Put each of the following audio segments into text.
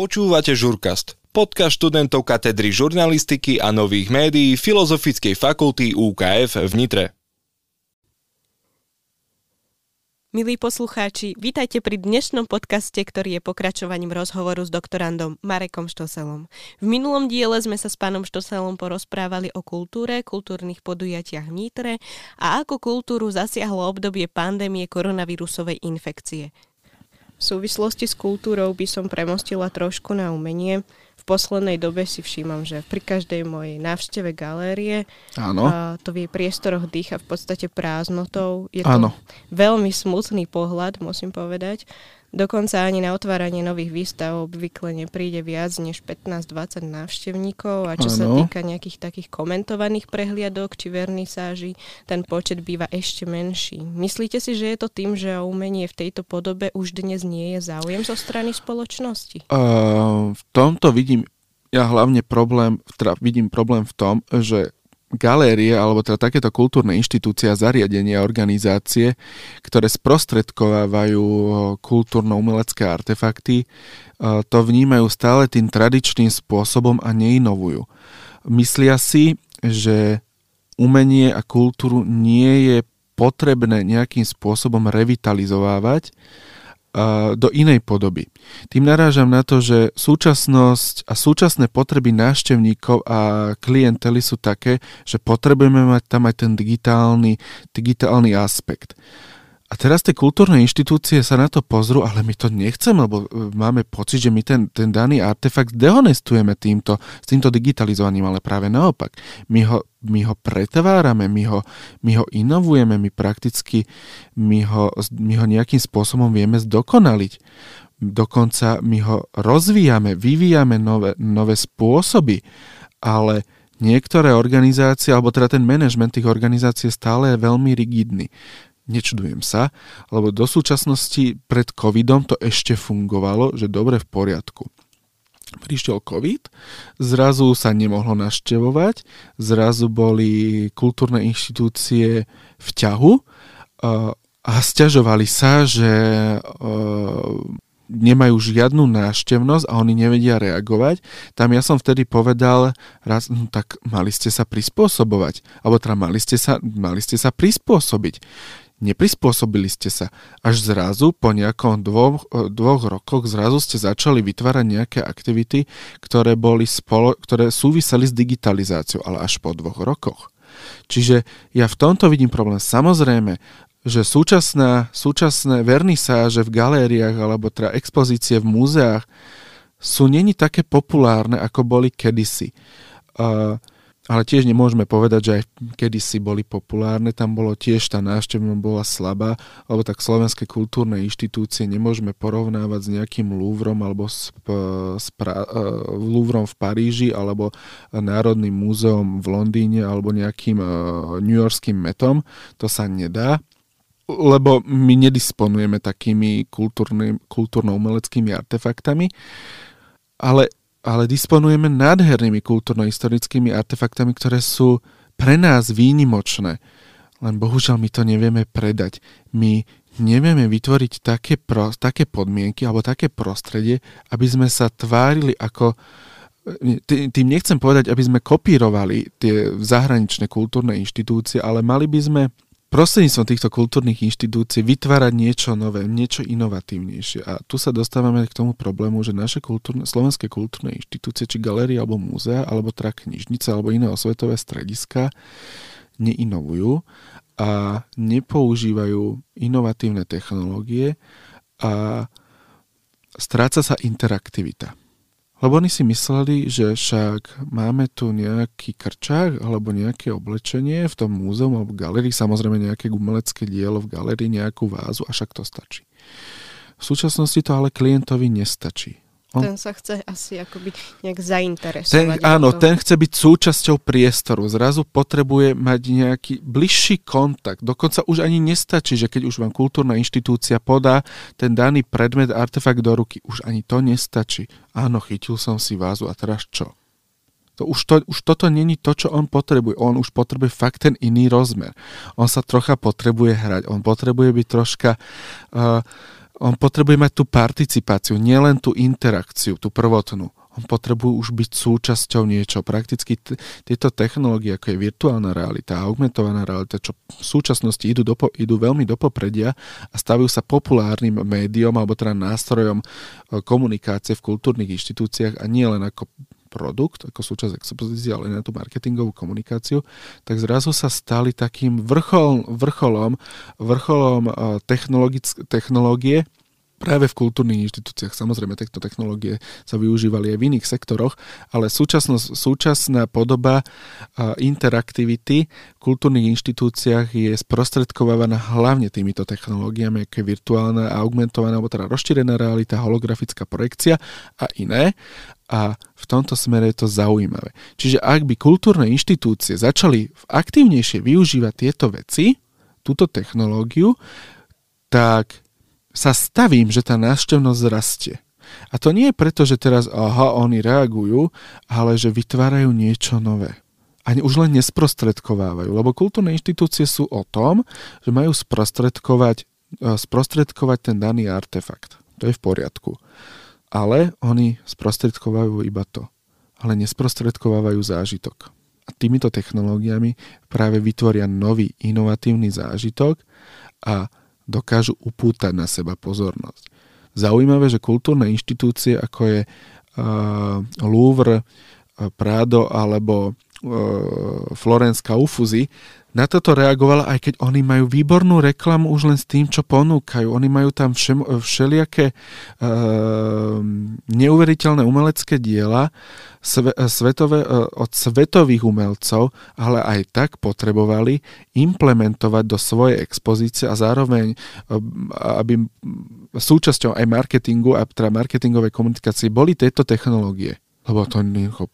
Počúvate Žurkast, podcast študentov katedry žurnalistiky a nových médií Filozofickej fakulty UKF v Nitre. Milí poslucháči, vítajte pri dnešnom podcaste, ktorý je pokračovaním rozhovoru s doktorandom Marekom Štoselom. V minulom diele sme sa s pánom Štoselom porozprávali o kultúre, kultúrnych podujatiach v Nitre a ako kultúru zasiahlo obdobie pandémie koronavírusovej infekcie. V súvislosti s kultúrou by som premostila trošku na umenie poslednej dobe si všímam, že pri každej mojej návšteve galérie Áno. A to v jej priestoroch dýcha v podstate prázdnotou. Je to Áno. veľmi smutný pohľad, musím povedať. Dokonca ani na otváranie nových výstav obvykle nepríde viac než 15-20 návštevníkov a čo sa Áno. týka nejakých takých komentovaných prehliadok či vernisáží, ten počet býva ešte menší. Myslíte si, že je to tým, že o umenie v tejto podobe už dnes nie je záujem zo strany spoločnosti? Uh, v tomto vidím ja hlavne problém, teda vidím problém v tom, že galérie, alebo teda takéto kultúrne inštitúcie a zariadenia, organizácie, ktoré sprostredkovávajú kultúrno-umelecké artefakty, uh, to vnímajú stále tým tradičným spôsobom a neinovujú. Myslia si, že umenie a kultúru nie je potrebné nejakým spôsobom revitalizovávať, do inej podoby. Tým narážam na to, že súčasnosť a súčasné potreby návštevníkov a klientely sú také, že potrebujeme mať tam aj ten digitálny, digitálny aspekt. A teraz tie kultúrne inštitúcie sa na to pozrú, ale my to nechceme, lebo e, máme pocit, že my ten, ten daný artefakt dehonestujeme týmto, s týmto digitalizovaním, ale práve naopak. My ho, my ho pretvárame, my ho, my ho inovujeme, my prakticky my ho, my ho nejakým spôsobom vieme zdokonaliť. Dokonca my ho rozvíjame, vyvíjame nové, nové spôsoby, ale niektoré organizácie, alebo teda ten manažment tých organizácií stále je veľmi rigidný nečudujem sa, lebo do súčasnosti pred covidom to ešte fungovalo, že dobre v poriadku. Prišiel COVID, zrazu sa nemohlo naštevovať, zrazu boli kultúrne inštitúcie v ťahu a stiažovali sa, že nemajú žiadnu náštevnosť a oni nevedia reagovať, tam ja som vtedy povedal, raz, no tak mali ste sa prispôsobovať, alebo teda mali ste sa, mali ste sa prispôsobiť. Neprispôsobili ste sa. Až zrazu, po nejakom dvoch, dvoch rokoch, zrazu ste začali vytvárať nejaké aktivity, ktoré, boli spolo, ktoré súviseli s digitalizáciou, ale až po dvoch rokoch. Čiže ja v tomto vidím problém. Samozrejme, že súčasná, súčasné vernisáže v galériách alebo teda expozície v múzeách sú není také populárne, ako boli kedysi. Uh, ale tiež nemôžeme povedať, že aj kedysi boli populárne, tam bolo tiež tá návštevnosť bola slabá, alebo tak slovenské kultúrne inštitúcie nemôžeme porovnávať s nejakým Louvrom alebo s, s pra, uh, Louvrom v Paríži alebo Národným múzeom v Londýne alebo nejakým uh, New Yorkským metom, to sa nedá lebo my nedisponujeme takými kultúrno-umeleckými artefaktami, ale ale disponujeme nádhernými kultúrno-historickými artefaktami, ktoré sú pre nás výnimočné. Len bohužiaľ my to nevieme predať. My nevieme vytvoriť také, pro, také podmienky alebo také prostredie, aby sme sa tvárili ako... Tým nechcem povedať, aby sme kopírovali tie zahraničné kultúrne inštitúcie, ale mali by sme prostredníctvom týchto kultúrnych inštitúcií vytvárať niečo nové, niečo inovatívnejšie. A tu sa dostávame k tomu problému, že naše kultúrne, slovenské kultúrne inštitúcie, či galérie, alebo múzea, alebo teda knižnice, alebo iné osvetové strediska neinovujú a nepoužívajú inovatívne technológie a stráca sa interaktivita. Lebo oni si mysleli, že však máme tu nejaký krčák alebo nejaké oblečenie v tom múzeu alebo galerii, samozrejme nejaké umelecké dielo v galerii, nejakú vázu a však to stačí. V súčasnosti to ale klientovi nestačí. On, ten sa chce asi akoby nejak Ten, zainteresovať. áno, ten chce byť súčasťou priestoru. Zrazu potrebuje mať nejaký bližší kontakt. Dokonca už ani nestačí, že keď už vám kultúrna inštitúcia podá ten daný predmet, artefakt do ruky, už ani to nestačí. Áno, chytil som si vázu a teraz čo? To už, to, už toto není to, čo on potrebuje. On už potrebuje fakt ten iný rozmer. On sa trocha potrebuje hrať. On potrebuje byť troška... Uh, on potrebuje mať tú participáciu, nielen tú interakciu, tú prvotnú. On potrebuje už byť súčasťou niečo. Prakticky t- tieto technológie, ako je virtuálna realita a augmentovaná realita, čo v súčasnosti idú, do, idú veľmi do popredia a stavujú sa populárnym médiom alebo teda nástrojom e, komunikácie v kultúrnych inštitúciách a nie len ako produkt, ako súčasť expozície, ale na tú marketingovú komunikáciu, tak zrazu sa stali takým vrchol, vrcholom, vrcholom e, technológie, práve v kultúrnych inštitúciách. Samozrejme, tieto technológie sa využívali aj v iných sektoroch, ale súčasná podoba interaktivity v kultúrnych inštitúciách je sprostredkovávaná hlavne týmito technológiami, ako je virtuálna a augmentovaná, alebo teda rozšírená realita, holografická projekcia a iné. A v tomto smere je to zaujímavé. Čiže ak by kultúrne inštitúcie začali aktívnejšie využívať tieto veci, túto technológiu, tak sa stavím, že tá návštevnosť rastie. A to nie je preto, že teraz aha, oni reagujú, ale že vytvárajú niečo nové. A už len nesprostredkovávajú, lebo kultúrne inštitúcie sú o tom, že majú sprostredkovať, e, sprostredkovať ten daný artefakt. To je v poriadku. Ale oni sprostredkovajú iba to. Ale nesprostredkovávajú zážitok. A týmito technológiami práve vytvoria nový inovatívny zážitok a dokážu upútať na seba pozornosť. Zaujímavé, že kultúrne inštitúcie, ako je uh, Louvre, uh, Prado alebo Florenska Ufuzi, na toto reagovala, aj keď oni majú výbornú reklamu už len s tým, čo ponúkajú. Oni majú tam vše, všelijaké uh, neuveriteľné umelecké diela sve, svetové, uh, od svetových umelcov, ale aj tak potrebovali implementovať do svojej expozície a zároveň, uh, aby súčasťou aj marketingu a teda marketingovej komunikácie boli tieto technológie. Lebo to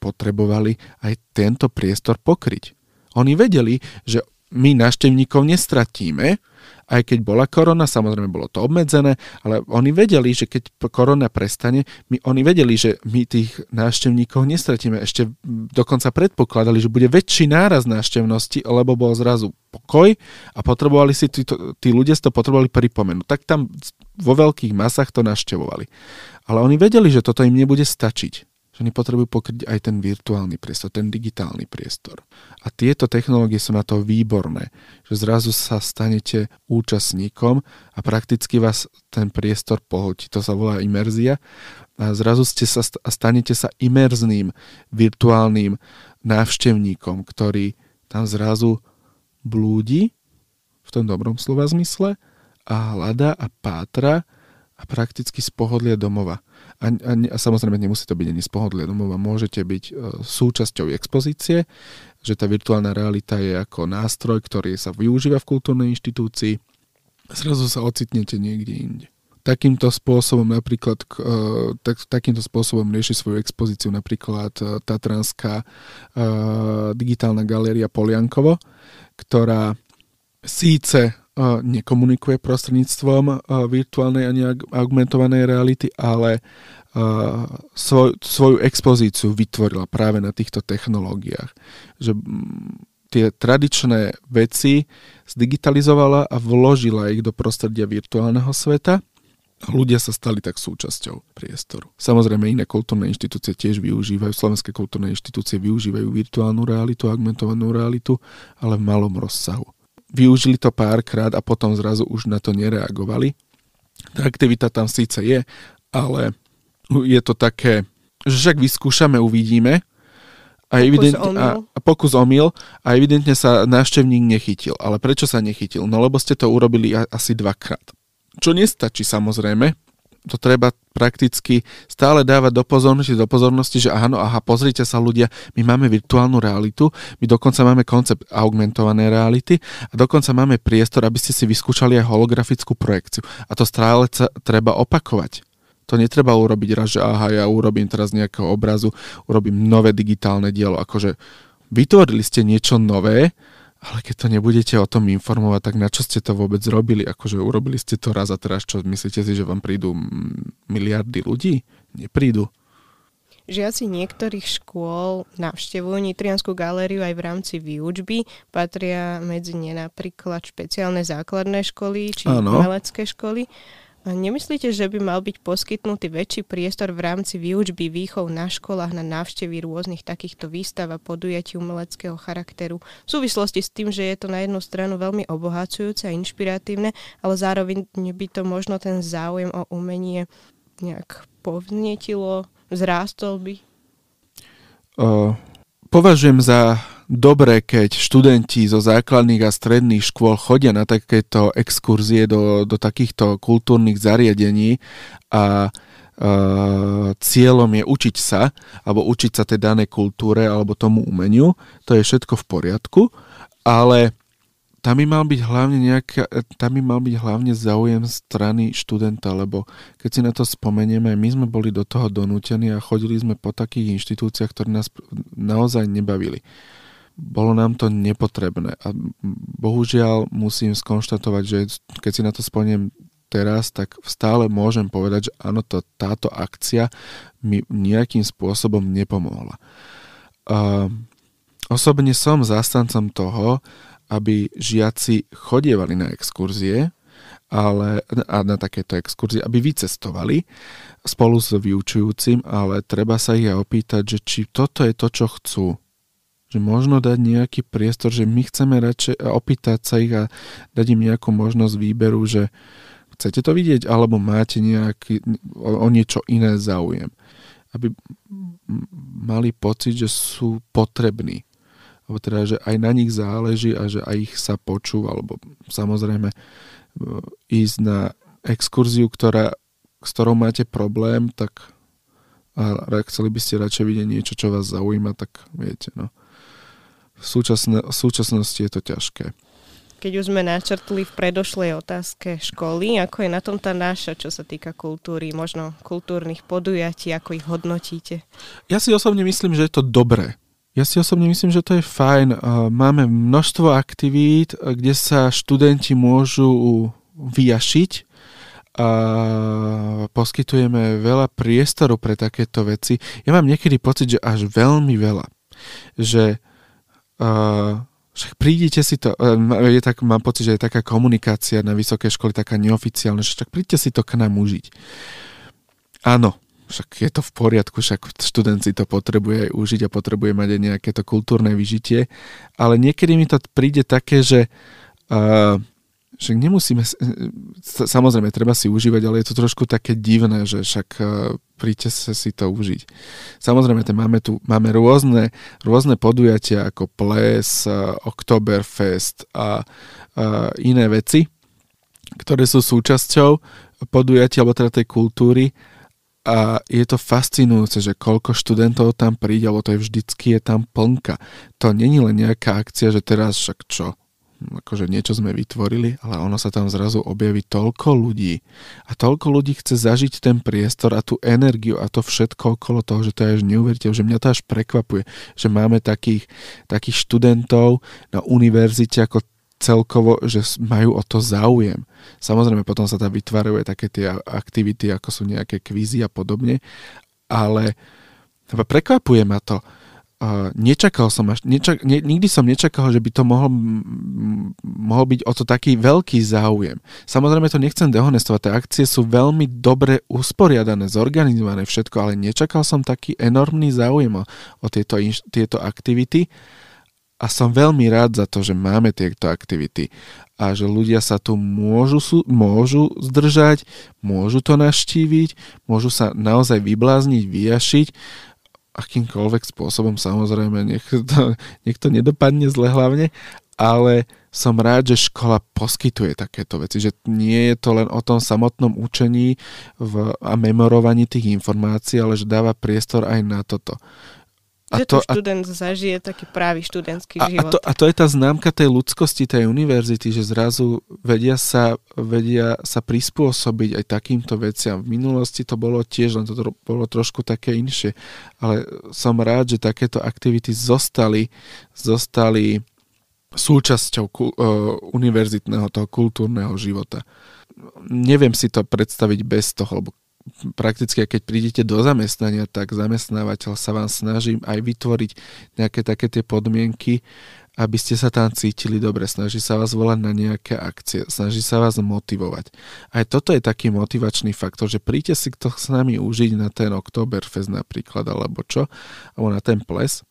potrebovali aj tento priestor pokryť. Oni vedeli, že my návštevníkov nestratíme, aj keď bola korona, samozrejme bolo to obmedzené, ale oni vedeli, že keď korona prestane, my, oni vedeli, že my tých návštevníkov nestratíme. Ešte dokonca predpokladali, že bude väčší náraz návštevnosti, lebo bol zrazu pokoj a potrebovali si, tí, tí ľudia si to potrebovali pripomenúť. Tak tam vo veľkých masách to navštevovali. Ale oni vedeli, že toto im nebude stačiť že oni potrebujú pokryť aj ten virtuálny priestor, ten digitálny priestor. A tieto technológie sú na to výborné, že zrazu sa stanete účastníkom a prakticky vás ten priestor pohltí. To sa volá imerzia. A zrazu ste sa, stanete sa imerzným virtuálnym návštevníkom, ktorý tam zrazu blúdi v tom dobrom slova zmysle a hľada a pátra prakticky z pohodlia domova. A, a, a samozrejme nemusí to byť ani z pohodlia domova, môžete byť e, súčasťou expozície, že tá virtuálna realita je ako nástroj, ktorý sa využíva v kultúrnej inštitúcii, zrazu sa ocitnete niekde inde. Takýmto spôsobom napríklad, e, tak, takýmto spôsobom rieši svoju expozíciu napríklad e, Tatranská e, digitálna galéria Poliankovo, ktorá síce nekomunikuje prostredníctvom virtuálnej ani augmentovanej reality, ale svoj, svoju expozíciu vytvorila práve na týchto technológiách. Že tie tradičné veci zdigitalizovala a vložila ich do prostredia virtuálneho sveta a ľudia sa stali tak súčasťou priestoru. Samozrejme iné kultúrne inštitúcie tiež využívajú, slovenské kultúrne inštitúcie využívajú virtuálnu realitu, augmentovanú realitu, ale v malom rozsahu využili to párkrát a potom zrazu už na to nereagovali. Tá aktivita tam síce je, ale je to také, že však vyskúšame, uvidíme. A, evident, a, a pokus omyl a evidentne sa návštevník nechytil. Ale prečo sa nechytil? No lebo ste to urobili asi dvakrát. Čo nestačí samozrejme, to treba prakticky stále dávať do pozornosti, do pozornosti, že áno, aha, pozrite sa ľudia, my máme virtuálnu realitu, my dokonca máme koncept augmentovanej reality a dokonca máme priestor, aby ste si vyskúšali aj holografickú projekciu. A to stále treba opakovať. To netreba urobiť raz, že aha, ja urobím teraz nejakého obrazu, urobím nové digitálne dielo. Akože vytvorili ste niečo nové, ale keď to nebudete o tom informovať, tak na čo ste to vôbec robili? Akože urobili ste to raz a teraz čo, myslíte si, že vám prídu miliardy ľudí? Neprídu. Žiaci niektorých škôl navštevujú Nitrianskú galériu aj v rámci výučby. Patria medzi ne napríklad špeciálne základné školy či umelecké školy. A nemyslíte, že by mal byť poskytnutý väčší priestor v rámci výučby výchov na školách na návštevy rôznych takýchto výstav a podujatí umeleckého charakteru v súvislosti s tým, že je to na jednu stranu veľmi obohacujúce a inšpiratívne, ale zároveň by to možno ten záujem o umenie nejak povznietilo, zrástol by? Uh, považujem za dobré, keď študenti zo základných a stredných škôl chodia na takéto exkurzie do, do takýchto kultúrnych zariadení a Uh, cieľom je učiť sa, alebo učiť sa tej danej kultúre alebo tomu umeniu, to je všetko v poriadku, ale tam by mal byť hlavne nejaká, tam by mal byť hlavne záujem strany študenta, lebo keď si na to spomenieme, my sme boli do toho donútení a chodili sme po takých inštitúciách, ktoré nás naozaj nebavili. Bolo nám to nepotrebné a bohužiaľ musím skonštatovať, že keď si na to spomeniem teraz, tak stále môžem povedať, že áno, to, táto akcia mi nejakým spôsobom nepomohla. Uh, osobne som zastancom toho, aby žiaci chodievali na exkurzie, ale, a na takéto exkurzie, aby vycestovali spolu s vyučujúcim, ale treba sa ich aj opýtať, že či toto je to, čo chcú. Že možno dať nejaký priestor, že my chceme radšej opýtať sa ich a dať im nejakú možnosť výberu, že chcete to vidieť, alebo máte nejaký, o, o niečo iné záujem. Aby mali pocit, že sú potrební alebo teda, že aj na nich záleží a že aj ich sa počú, alebo samozrejme e, ísť na exkurziu, ktorá, s ktorou máte problém, tak a chceli by ste radšej vidieť niečo, čo vás zaujíma, tak viete, no. V, súčasne, v súčasnosti je to ťažké. Keď už sme načrtli v predošlej otázke školy, ako je na tom tá naša, čo sa týka kultúry, možno kultúrnych podujatí, ako ich hodnotíte? Ja si osobne myslím, že je to dobré ja si osobne myslím, že to je fajn. Máme množstvo aktivít, kde sa študenti môžu vyjašiť a poskytujeme veľa priestoru pre takéto veci. Ja mám niekedy pocit, že až veľmi veľa. Že uh, však prídite si to, je tak, mám pocit, že je taká komunikácia na vysoké školy taká neoficiálna, že však príďte si to k nám užiť. Áno, však je to v poriadku, však študent si to potrebuje aj užiť a potrebuje mať aj nejaké to kultúrne vyžitie, ale niekedy mi to príde také, že uh, že nemusíme, samozrejme, treba si užívať, ale je to trošku také divné, že však uh, príďte sa si to užiť. Samozrejme, máme tu máme rôzne, rôzne podujatia ako ples, uh, Oktoberfest a uh, iné veci, ktoré sú súčasťou podujatia alebo teda tej kultúry a je to fascinujúce, že koľko študentov tam príde, alebo to je vždycky je tam plnka. To není len nejaká akcia, že teraz však čo, akože niečo sme vytvorili, ale ono sa tam zrazu objaví toľko ľudí a toľko ľudí chce zažiť ten priestor a tú energiu a to všetko okolo toho, že to je až neuveriteľ, že mňa to až prekvapuje, že máme takých, takých študentov na univerzite ako celkovo, že majú o to záujem. Samozrejme, potom sa tam vytvárajú aj také tie aktivity, ako sú nejaké kvízy a podobne, ale prekvapuje ma to. Nečakal som až, nečak, ne, nikdy som nečakal, že by to mohol, mohol byť o to taký veľký záujem. Samozrejme to nechcem dehonestovať, tie akcie sú veľmi dobre usporiadané, zorganizované všetko, ale nečakal som taký enormný záujem o, o tieto, tieto aktivity a som veľmi rád za to, že máme tieto aktivity a že ľudia sa tu môžu, môžu zdržať, môžu to naštíviť, môžu sa naozaj vyblázniť, vyjašiť akýmkoľvek spôsobom, samozrejme, nech to, nech to nedopadne zle hlavne, ale som rád, že škola poskytuje takéto veci, že nie je to len o tom samotnom učení v, a memorovaní tých informácií, ale že dáva priestor aj na toto a že to, študent a, zažije taký právý študentský a, život. A to, a to je tá známka tej ľudskosti, tej univerzity, že zrazu vedia sa, vedia sa prispôsobiť aj takýmto veciam. V minulosti to bolo tiež, len to bolo trošku také inšie. Ale som rád, že takéto aktivity zostali, zostali súčasťou uh, univerzitného toho kultúrneho života. Neviem si to predstaviť bez toho, lebo prakticky, keď prídete do zamestnania, tak zamestnávateľ sa vám snaží aj vytvoriť nejaké také tie podmienky, aby ste sa tam cítili dobre, snaží sa vás volať na nejaké akcie, snaží sa vás motivovať. Aj toto je taký motivačný faktor, že príďte si to s nami užiť na ten Oktoberfest napríklad, alebo čo, alebo na ten ples.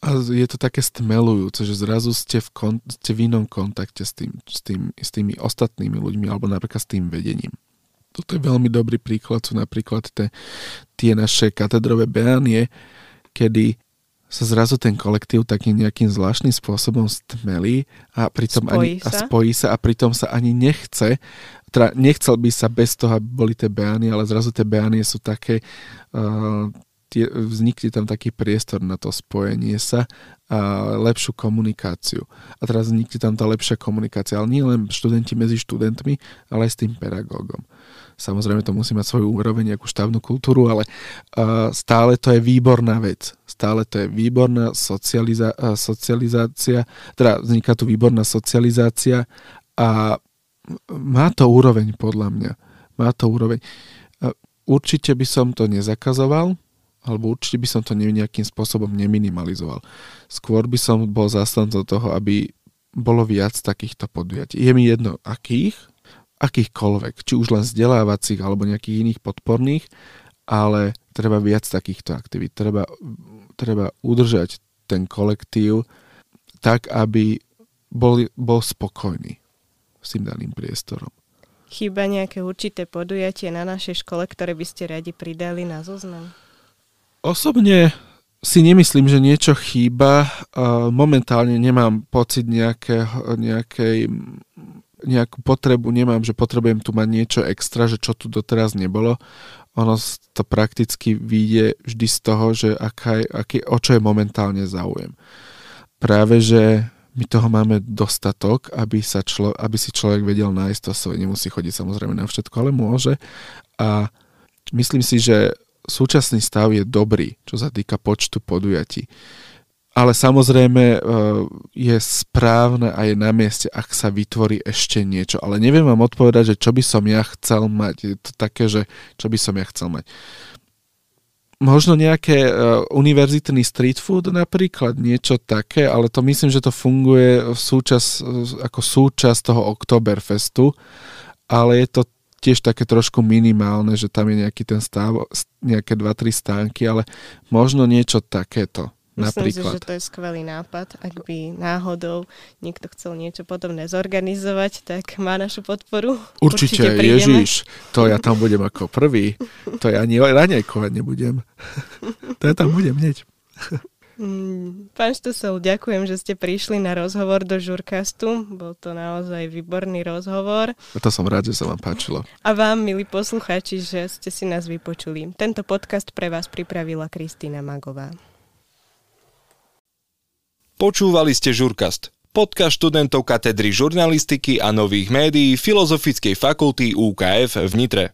A je to také stmelujúce, že zrazu ste v, kon- ste v inom kontakte s, tým, s, tým, s tými ostatnými ľuďmi, alebo napríklad s tým vedením. Toto je veľmi dobrý príklad, sú napríklad te, tie naše katedrové beánie, kedy sa zrazu ten kolektív takým nejakým zvláštnym spôsobom stmelí a pritom spojí ani, sa. a spojí sa a pritom sa ani nechce, teda nechcel by sa bez toho, aby boli tie beány, ale zrazu tie beánie sú také, uh, tie, vznikne tam taký priestor na to spojenie sa a lepšiu komunikáciu. A teraz vznikne tam tá lepšia komunikácia, ale nie len študenti medzi študentmi, ale aj s tým pedagógom. Samozrejme to musí mať svoju úroveň, nejakú štávnu kultúru, ale uh, stále to je výborná vec. Stále to je výborná socializa- uh, socializácia, teda vzniká tu výborná socializácia a má to úroveň podľa mňa. Má to úroveň. Uh, určite by som to nezakazoval, alebo určite by som to nejakým spôsobom neminimalizoval. Skôr by som bol zastancom toho, aby bolo viac takýchto podujatí. Je mi jedno akých, akýchkoľvek, či už len vzdelávacích alebo nejakých iných podporných, ale treba viac takýchto aktivít. Treba, treba udržať ten kolektív tak, aby bol, bol spokojný s tým daným priestorom. Chýba nejaké určité podujatie na našej škole, ktoré by ste radi pridali na zoznam? Osobne si nemyslím, že niečo chýba. Momentálne nemám pocit nejakého, nejakej nejakú potrebu nemám, že potrebujem tu mať niečo extra, že čo tu doteraz nebolo. Ono to prakticky vyjde vždy z toho, že aká je, aký, o čo je momentálne záujem. Práve, že my toho máme dostatok, aby, sa člo, aby si človek vedel nájsť to svoje. Nemusí chodiť samozrejme na všetko, ale môže. A myslím si, že súčasný stav je dobrý, čo sa týka počtu podujatí ale samozrejme e, je správne a je na mieste, ak sa vytvorí ešte niečo. Ale neviem vám odpovedať, že čo by som ja chcel mať. Je to také, že čo by som ja chcel mať. Možno nejaké uh, univerzitný street food napríklad, niečo také, ale to myslím, že to funguje v súčas, ako súčasť toho Oktoberfestu, ale je to tiež také trošku minimálne, že tam je nejaký ten stav, nejaké 2-3 stánky, ale možno niečo takéto. Myslím Napríklad. si, že to je skvelý nápad. Ak by náhodou niekto chcel niečo podobné zorganizovať, tak má našu podporu. Určite, Určite Ježiš, to ja tam budem ako prvý. To ja ani raňajkovať nebudem. To ja tam budem hneď. Mm, Pán Štosel, ďakujem, že ste prišli na rozhovor do Žurkastu. Bol to naozaj výborný rozhovor. A to som rád, že sa vám páčilo. A vám, milí poslucháči, že ste si nás vypočuli. Tento podcast pre vás pripravila Kristýna Magová. Počúvali ste Žurkast, podcast študentov katedry žurnalistiky a nových médií Filozofickej fakulty UKF v Nitre.